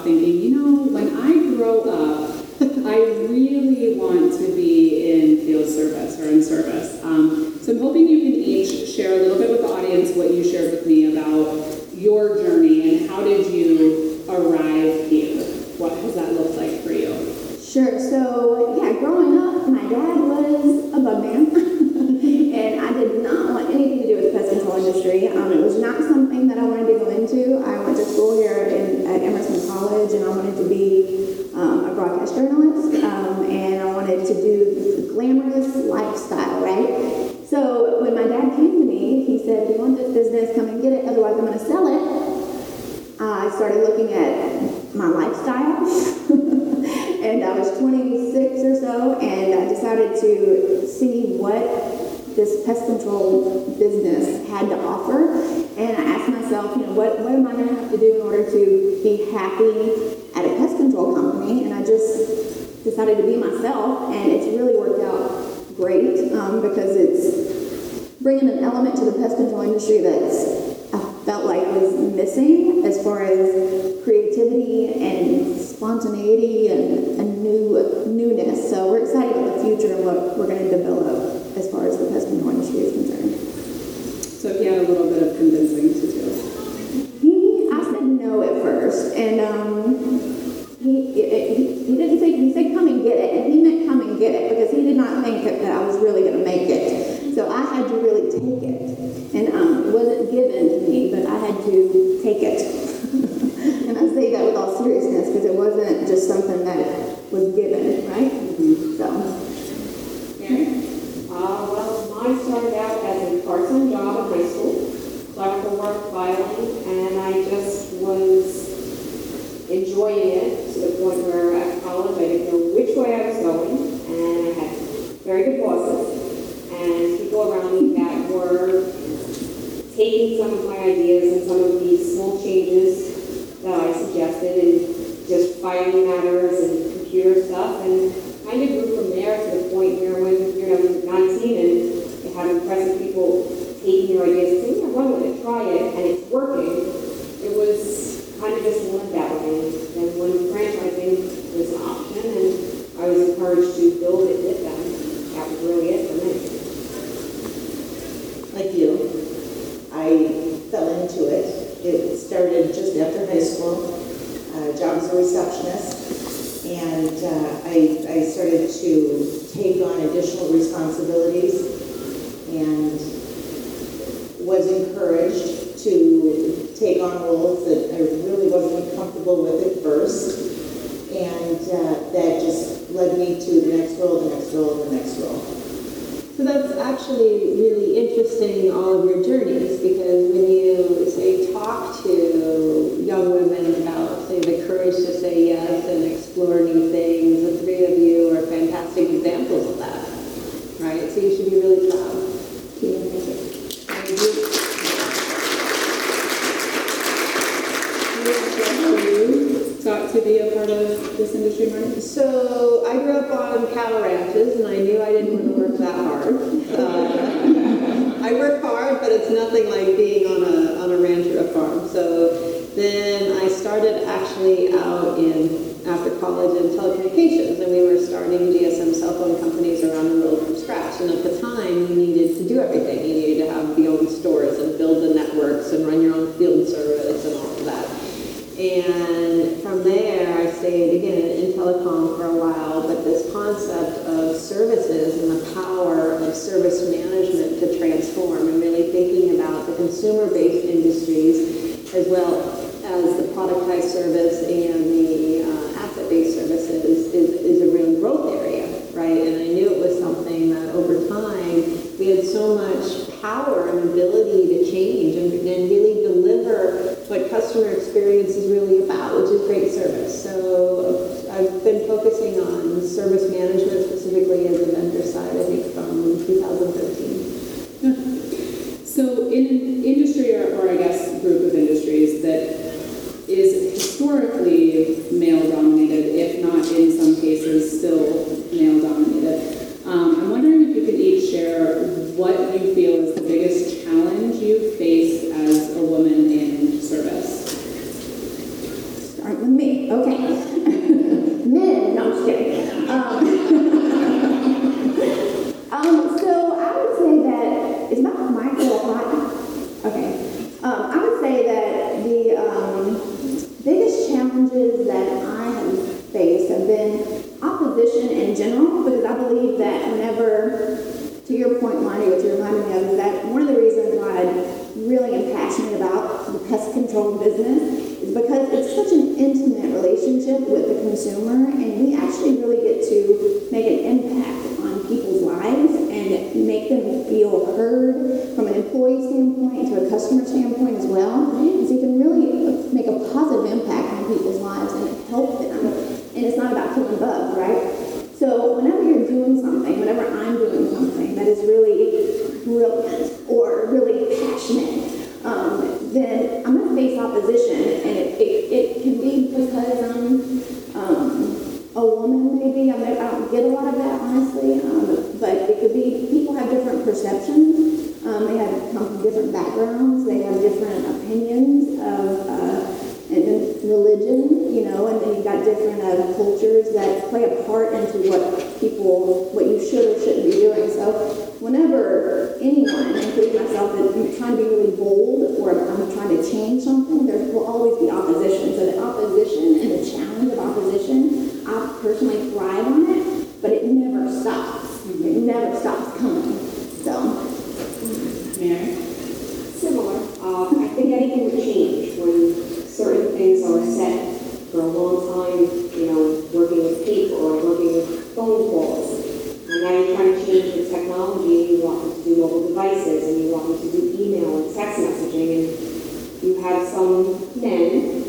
thinking, you know, when I grow up, take on roles that I really wasn't comfortable with at first. And uh, that just led me to the next role, the next role, the next role. So that's actually really interesting, all of your journeys, because when you, say, talk to young women about, say, the courage to say yes and explore new things, the three of you are fantastic examples of that, right? So you should be really proud. And you- You got to be a part of this industry, Marty? So I grew up on cattle ranches, and I knew I didn't want to work that hard. Uh, I work hard, but it's nothing like being on a on a ranch or a farm. So then I started actually out in after college in telecommunications, and we were starting GSM cell phone companies around the world from scratch. And at the time, you needed to do everything. You needed to have the own stores and build the networks and run your own field service and all of that. And from there, I stayed again in telecom for a while, but this concept of services and the power of service management to transform and really thinking about the consumer-based industries as well as the productized service and the uh, asset-based services is, is a real growth area, right? And I knew it was something that over time, we had much power and ability to change and, and really deliver what customer experience is really about, which is great service. So uh, I've been focusing on service management specifically as a vendor side, I think, from 2013. So in an industry, or, or I guess group of industries that is historically male dominated, if not in some cases still male dominated, um, I'm wondering if you could each share what you feel is the biggest challenge you face as a woman in service. Start with me, okay. Men, no, I'm just kidding. Um, um, so I would say that, is my mic a little hot? Okay. Um, I would say that the um, biggest challenges that I have faced have been opposition in general, because I believe that whenever, to your point, Lonnie, what you reminded me of, is that one of the reasons why I really am passionate about the pest control business is because it's such an intimate relationship with the consumer, and we actually really get to make an impact on people's lives and make them feel heard from an employee standpoint to a customer standpoint as well. And so you can really make a positive impact on and help them. And it's not about killing bugs, right? So whenever you're doing something, whenever I'm doing something that is really brilliant or really passionate, um, then I'm going to face opposition, and it, it, it can be because I'm um, a woman, maybe. I, mean, I don't get a lot of that, honestly, um, but it could be people have different perceptions. Um, they have come from different backgrounds. They have different opinions of uh, and then religion, you know, and then you've got different uh, cultures that play a part into what people, what you should or shouldn't be doing. So whenever anyone, including myself, is trying to be really bold or I'm trying to change something, there will always be opposition. So the opposition and the challenge of opposition, I personally thrive on it, but it never stops. It never stops coming. So. Mary? Similar. Um, I think anything would change when certain things are set for a long time, you know, working with paper or working with phone calls. And now you're trying to change with technology, you want them devices, and you want them to do email and text messaging, and you have some men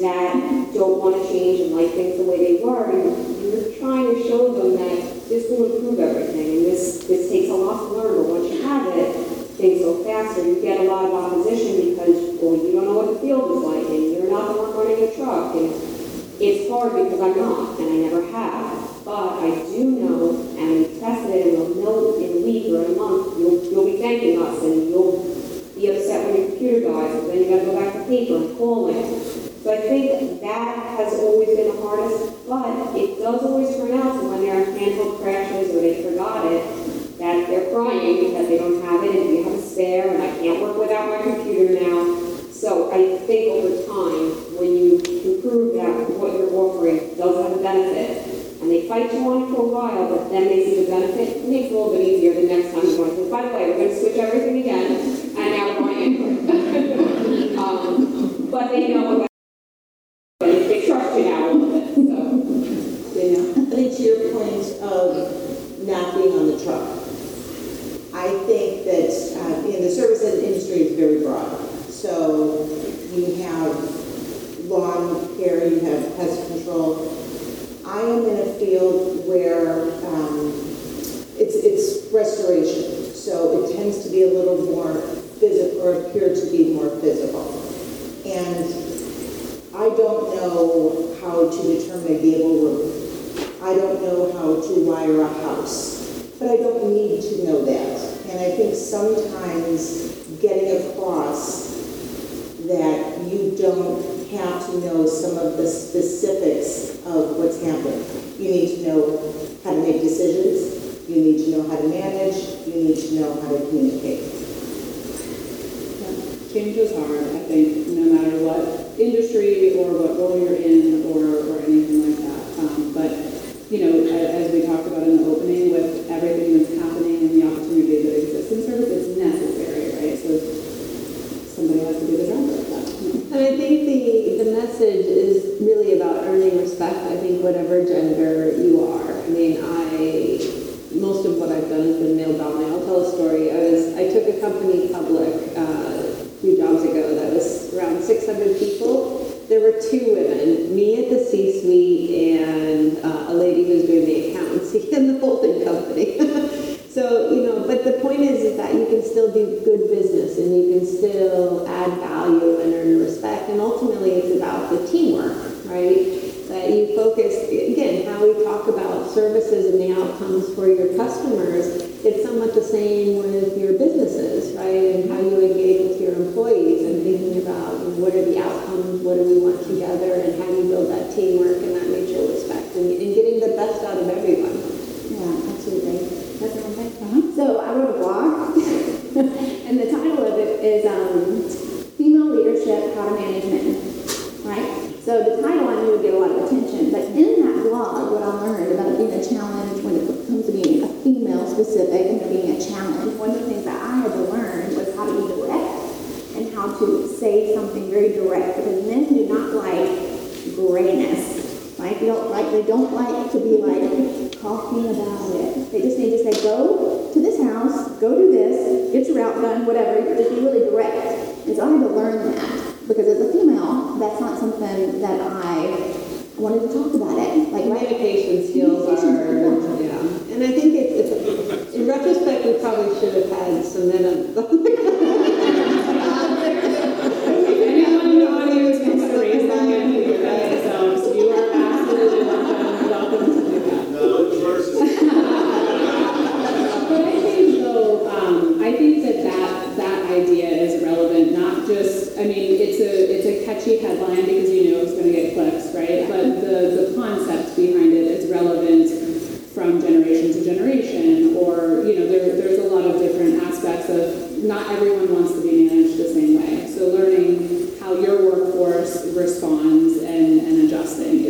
that don't want to change and like things the way they were, and you're trying to show them that this will improve everything, and this, this takes a lot to learn, but once you have it, things go faster. You get a lot of opposition because, well, you don't know what the field is like, and you're not the one running a truck, and it's hard because I'm not, and I never have. But I do know, and we it, and you'll know in a week or a month, you'll, you'll be thanking us, and you'll be upset when your computer dies, so then you gotta go back to paper and calling. So I think that has always been the hardest, but it does always turn out that when there are handheld crashes or they forgot it, that they're crying that they don't have it, and you have a spare, and I can't work without my computer now. So I think over time, when you can prove that what you're offering does have a benefit, and they fight you on it for a while, but then they see the benefit, it makes it a little bit easier the next time you want to, by the way, we're gonna switch everything again, and now we're going Android. Um, But they know that, they they trust you now a little bit, so, Danielle? I think to your point of not being on the truck, I think that, uh, in the service industry is very broad. So you have lawn care, you have pest control. I am in a field where, um, it's, it's restoration. So it tends to be a little more physical, or appear to be more physical. And I don't know how to determine a gable roof. I don't know how to wire a house, but I don't need to know that. And I think sometimes getting across that you don't have to know some of the specifics of what's happening. You need to know how to make decisions, you need to know how to manage, you need to know how to communicate. Change is hard, I think, no matter what industry or what role you're in or, or anything like that. Um, but, you know, as we talked about in the opening, with everything that's happening and the in service, it's necessary, right? So somebody has to be the driver of that. And I think the, the message is really about earning respect, I think whatever gender you are. I mean, I, most of what I've done has been male dominated. I'll tell a story. I was, I took a company public uh, a few jobs ago that was around 600 people. There were two women, me at the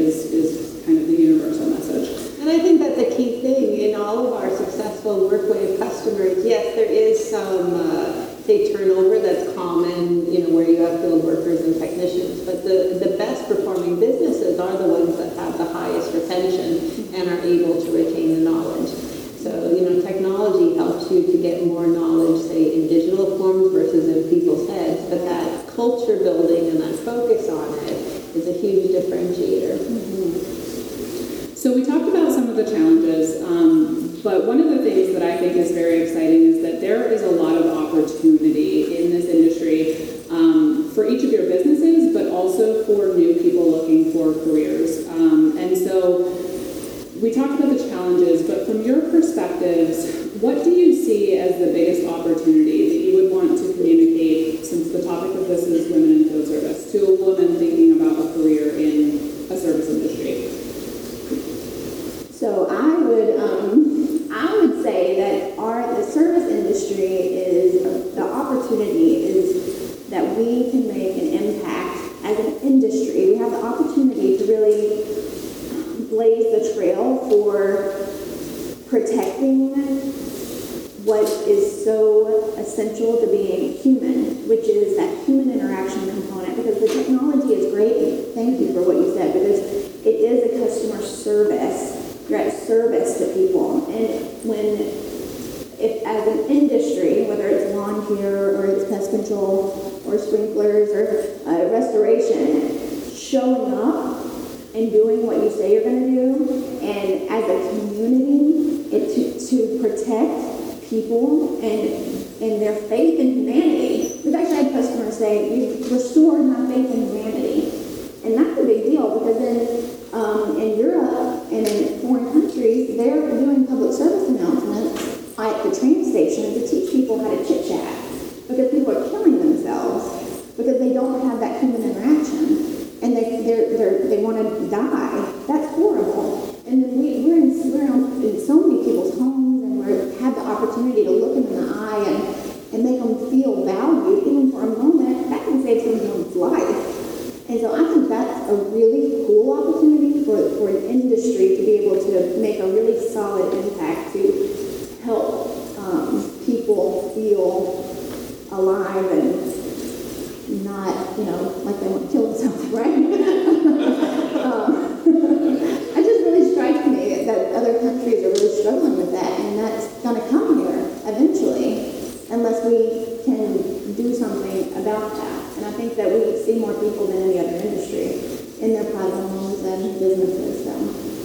is, is kind of the universal message. And I think that the key thing in all of our successful WorkWave customers, yes, there is some, uh, say, turnover that's common, you know, where you have field workers and technicians, but the, thank you for what you said because it is a customer service. You're at service to people. And when, if as an industry, whether it's lawn care or it's pest control, unless we can do something about that. And I think that we see more people than any other industry in their private homes and businesses. So.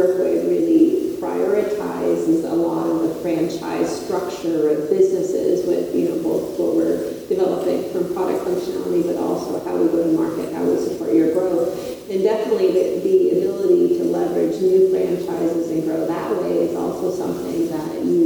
WorkWave really prioritizes a lot of the franchise structure of businesses with, you know, both what we're developing from product functionality, but also how we go to market, how we support your growth. And definitely the, the ability to leverage new franchises and grow that way is also something that you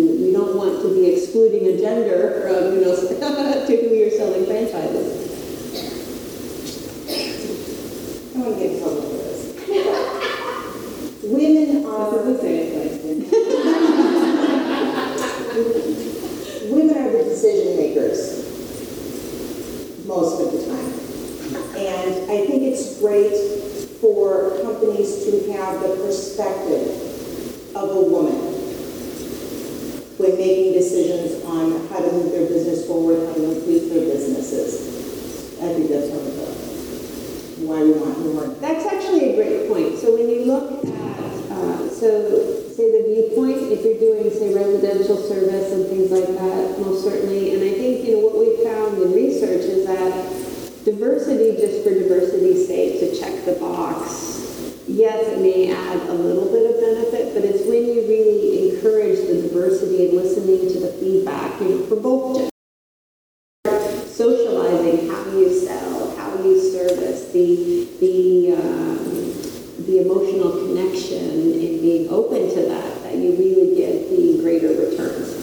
the the um, the emotional connection, and being open to that, that you really get the greater returns.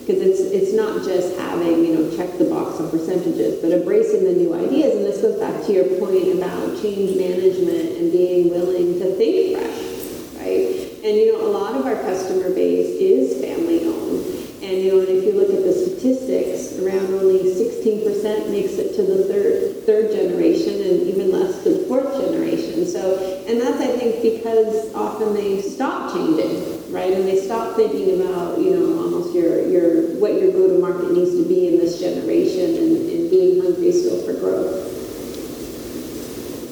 Because it's it's not just having you know check the box on percentages, but embracing the new ideas. And this goes back to your point about change management and being willing to think fresh, right? And you know a lot of our customer base is family owned. And you know, and if you look at the statistics, around only 16% makes it to the third third generation, and even less to the fourth generation. So, and that's I think because often they stop changing, right? And they stop thinking about you know almost your your what your go to market needs to be in this generation, and, and being hungry still for growth.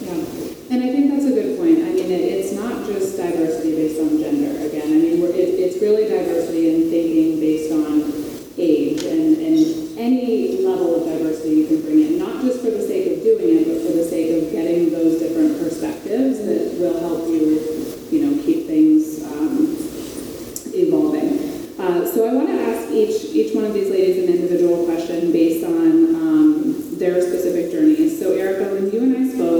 Yeah, and I think that's a good point and it's not just diversity based on gender. Again, I mean, it, it's really diversity in thinking based on age and, and any level of diversity you can bring in, not just for the sake of doing it, but for the sake of getting those different perspectives that will help you, you know, keep things um, evolving. Uh, so I want to ask each each one of these ladies an individual question based on um, their specific journeys. So Erica, when you and I spoke.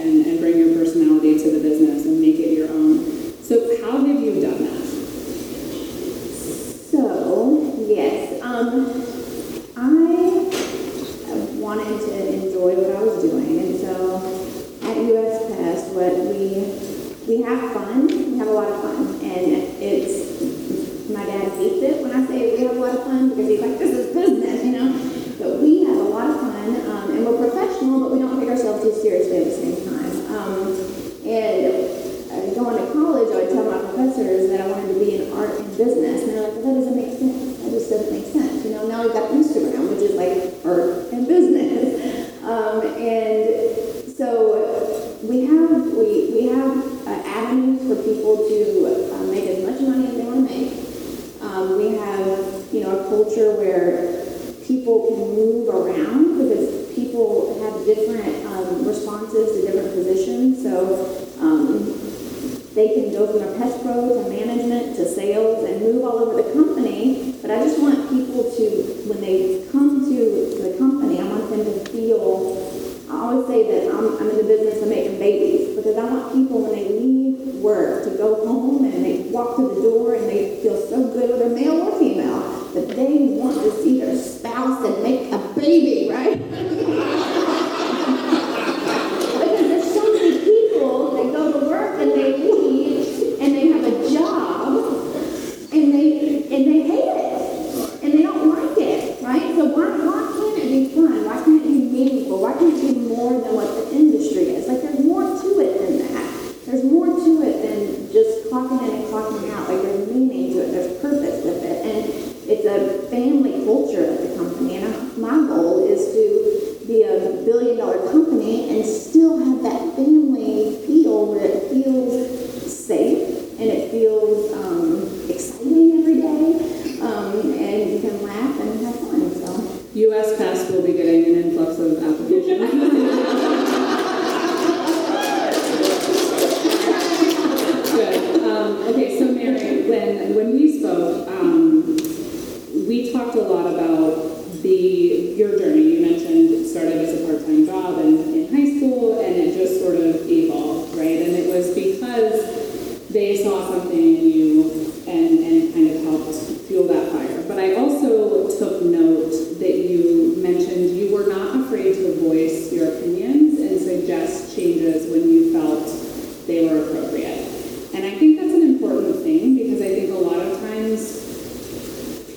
and, and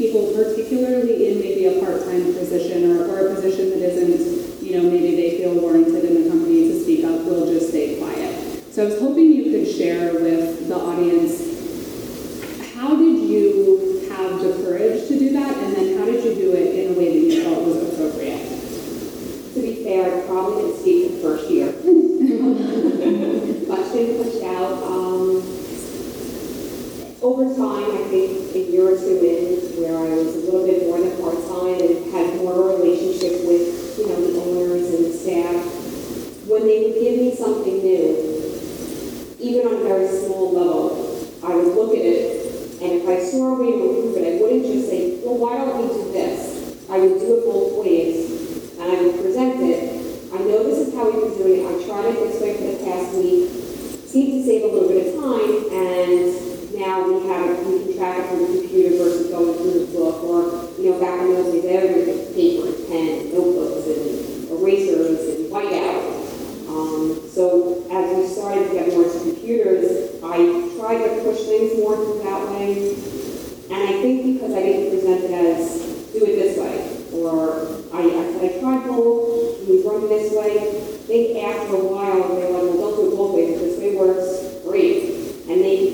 people, particularly in maybe a part-time position or, or a position that isn't, you know, maybe they feel warranted in the company to speak up, will just stay quiet. So I was hoping you could share with the audience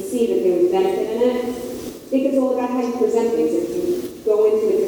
see that there was benefit in it. Think it's all about how you present things. If you go into it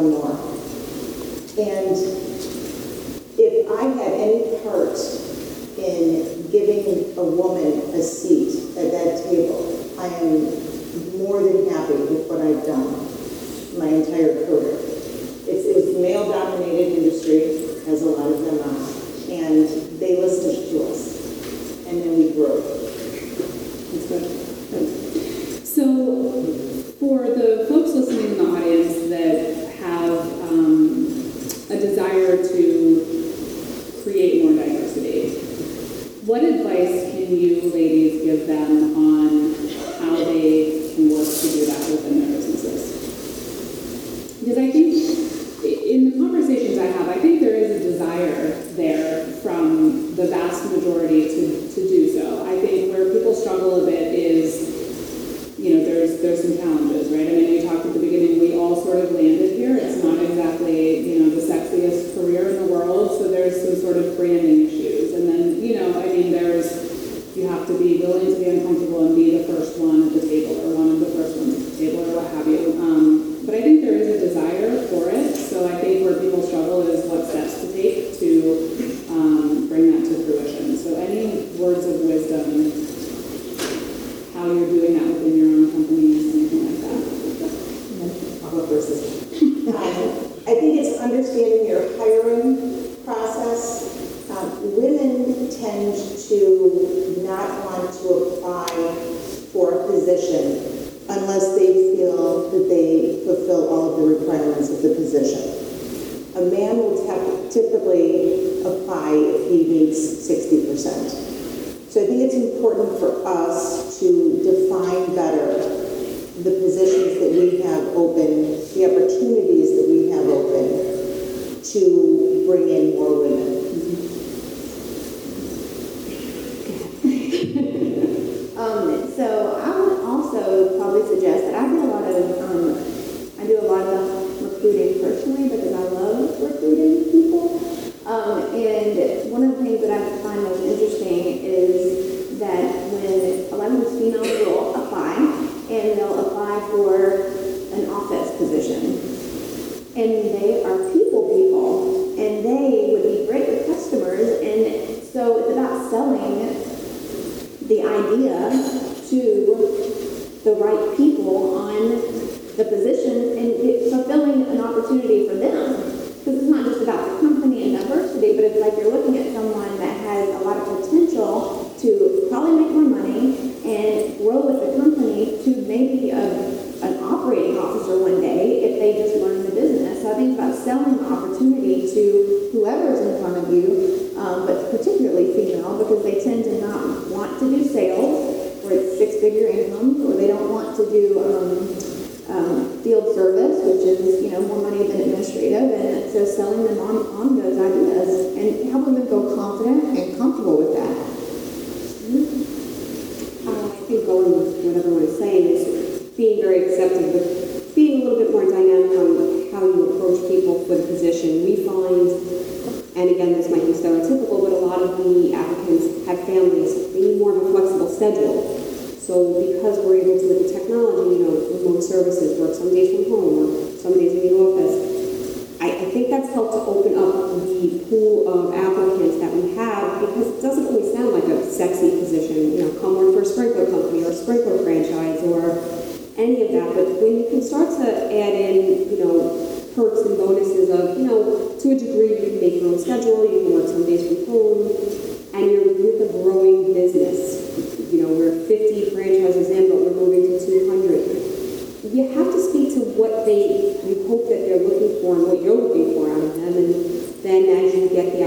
one more. And if I had any part in giving a woman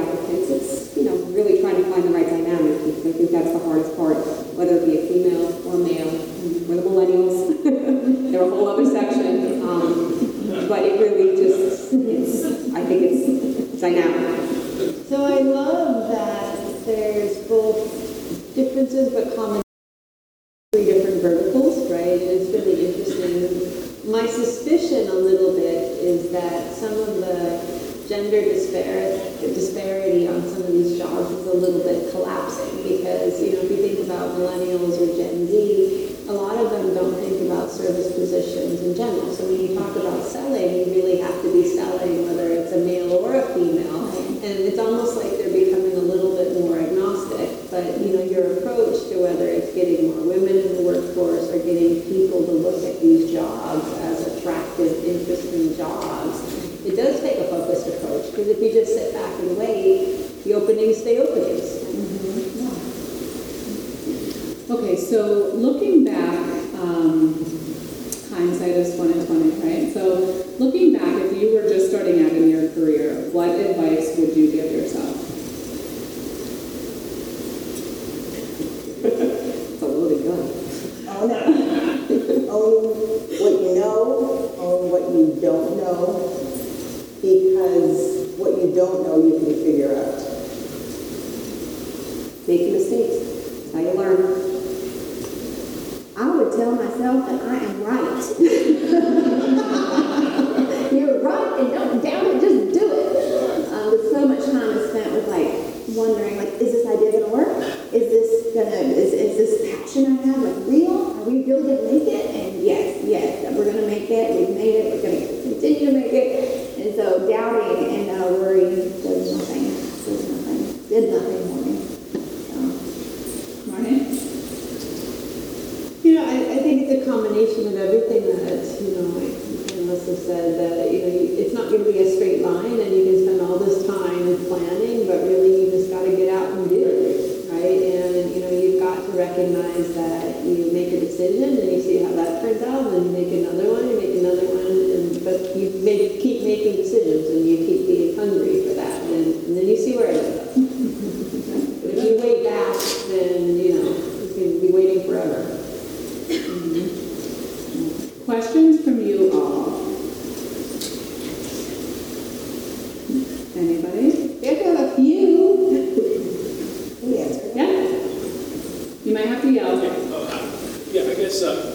дякувати. Це don't know because what you don't know you can figure out. Making mistakes, that's how you learn. I would tell myself that I am right.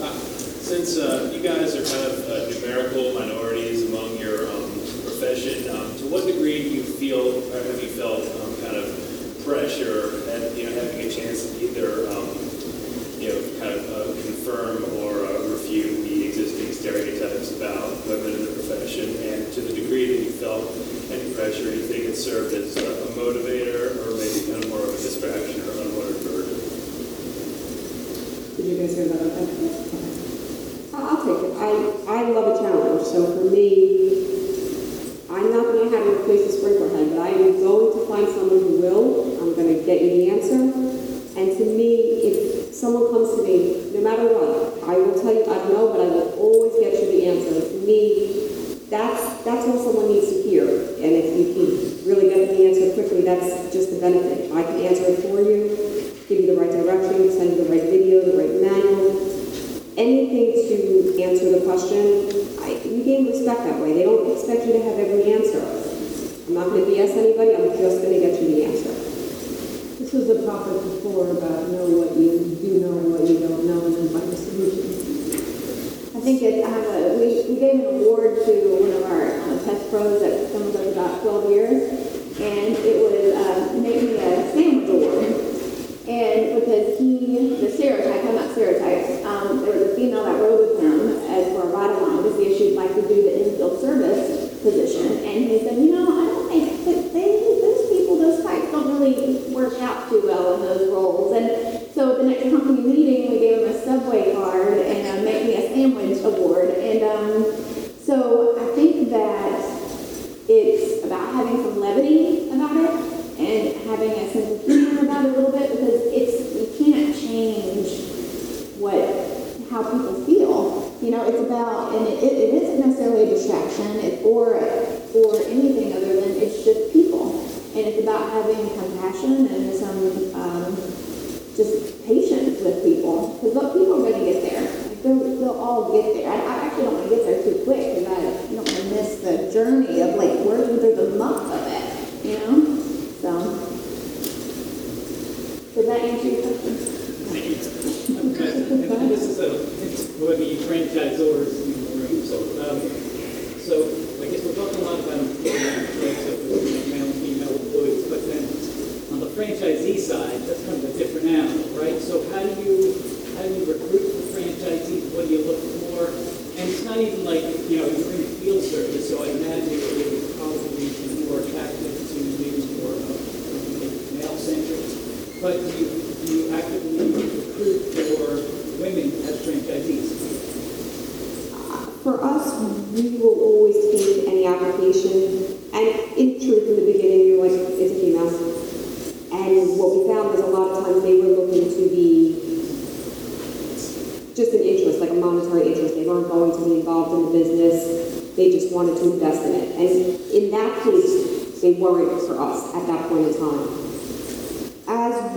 Uh, since uh, you guys are kind of uh, numerical minorities among your um, profession, um, to what degree do you feel, or have you felt, um, kind of pressure at you know having a chance to either um, you know kind of uh, confirm or uh, refute the existing stereotypes about women in the profession, and to the degree that you felt any pressure, do you think it served as a motivator or maybe kind of more of a distraction or? Did you guys hear that? Okay. I- I'll take it. I, I love a challenge, so for me, I'm not gonna have you replace the sprinkler head, but I am going to find someone who will. I'm gonna get you the answer. And to me, if someone comes to me, no matter what, I will tell you, I don't know, but I will always get you the answer. To me, that's, that's all someone needs to hear. And if you can really get the answer quickly, that's just the benefit. I can answer it for you, give you the right direction, send you the right video, the right manual, anything to answer the question. I, you gain respect that way. They don't expect you to have every answer. I'm not going to BS anybody. I'm just going to get you the answer. This was a topic before about know what you do know and what you don't know and then find a solution. I think it, I have a, we, we gave an award to one of our uh, test pros that some of us about 12 years, and it was, uh, make me a sandwich award. And because he, the stereotype, I'm not stereotypes, um, there was a female that rode with him as for a ride along to see if she'd like to do the infield service position. And he said, know, I don't think that they, those people, those types don't really work out too well in those roles. And so at the next company meeting, we gave him a Subway card and uh, make me a sandwich award. And um, so I think that it's about having some levity about it and having a sense of humor about it a little bit because it's you can't change what how people feel. You know, it's about and it, it isn't necessarily a distraction it, or or anything other than it's just people. And it's about having compassion and some um, just patience with people because people are going to get there. Like they'll, they'll all get there. I, I actually don't want to get there too quick because I don't want to miss the journey of like working through the muck of it. You know, so does that answer your question? And This is a, it's going to be franchisors in the room, so, um, so I guess we're talking a lot about employees, right, so there's male and female employees, but then on the franchisee side, that's kind of a different animal, right? So how do you, how do you recruit the franchisees, what do you look for? And it's not even like, you know, you're in field service, so I imagine it would probably be more attractive to maybe more of a male-centric. But you, you actively recruit for women as franchisees? For us, we will always take any application, and in truth, in the beginning, you're like, it's a female. And what we found was a lot of times they were looking to be just an interest, like a monetary interest. They weren't going to be involved in the business. They just wanted to invest in it. And in that case, they weren't for us at that point in time.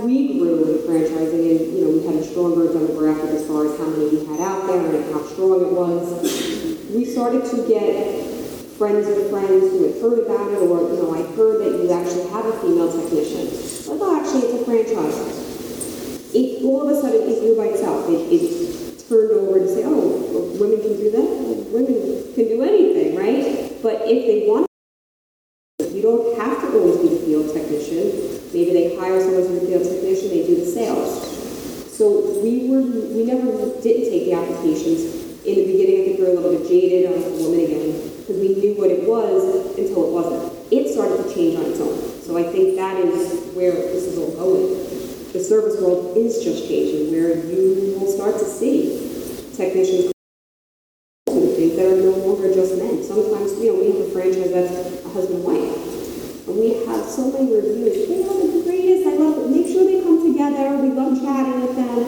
We grew in franchising and, you know, we had a stronger demographic as far as how many we had out there and how strong it was, we started to get friends of friends who had heard about it or, you know, I heard that you actually have a female technician. Like, oh, actually, it's a franchise. It, all of a sudden, it grew by itself. It, it turned over to say, oh, well, women can do that? Well, women can do anything, right? But if they want you don't have to always be the field technician. Maybe they hire someone as a field technician, they do the sales. So we were, we never didn't take the applications. In the beginning, I think we were a little bit jaded on the woman again, because we knew what it was until it wasn't. It started to change on its own. So I think that is where this is all going. The service world is just changing, where you will start to see technicians that are no longer just men. Sometimes, you know, we have a franchise that's a husband-wife, And we have so many reviews. They are the greatest. I love it. Make sure they come together. We love chatting with them.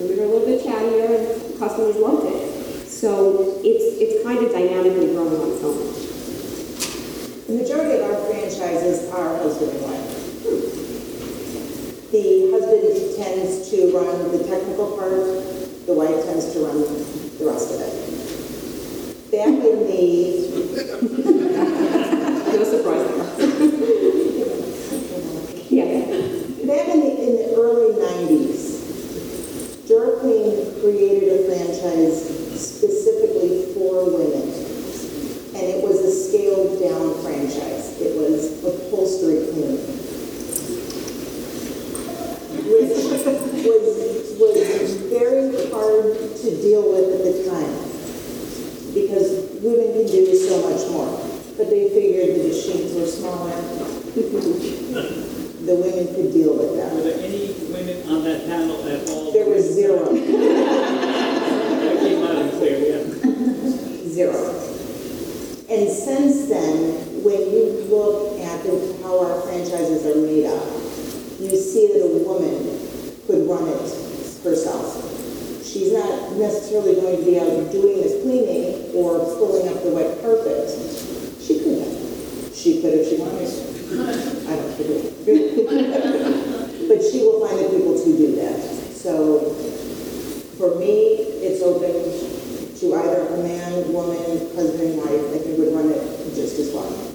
Women are a little bit chattier and customers loved it. So it's it's kind of dynamically growing on its own. The majority of our franchises are husband and wife. Hmm. The husband tends to run the technical part, going to be out doing this cleaning or pulling up the wet carpet. She could have. She could if she wanted to. I don't care. but she will find the people to do that. So for me, it's open to either a man, woman, husband, wife. I think would run it just as well.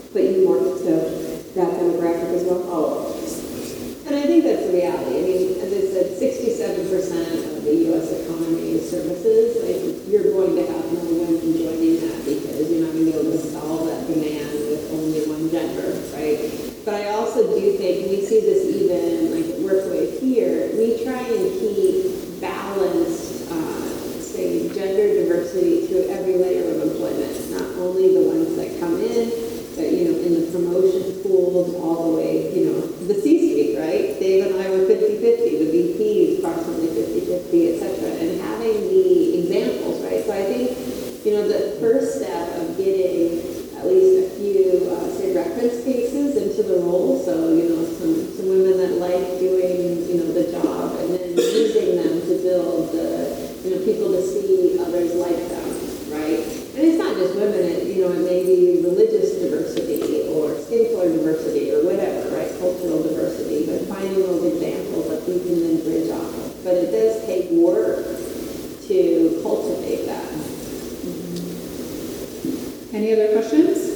but it does take work to cultivate that. Any other questions?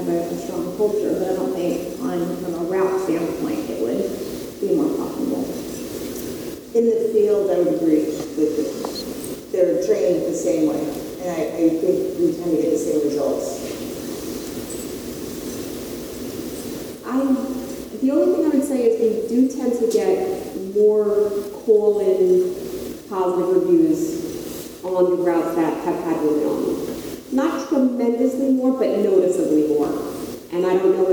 Have a strong culture, but I don't think on, from a route standpoint it would be more profitable. In the field, I would agree that they're trained the same way, and I, I think we tend to get the same results. I, the only thing I would say is they do tend to get more colon positive reviews on the routes that have had women and I don't know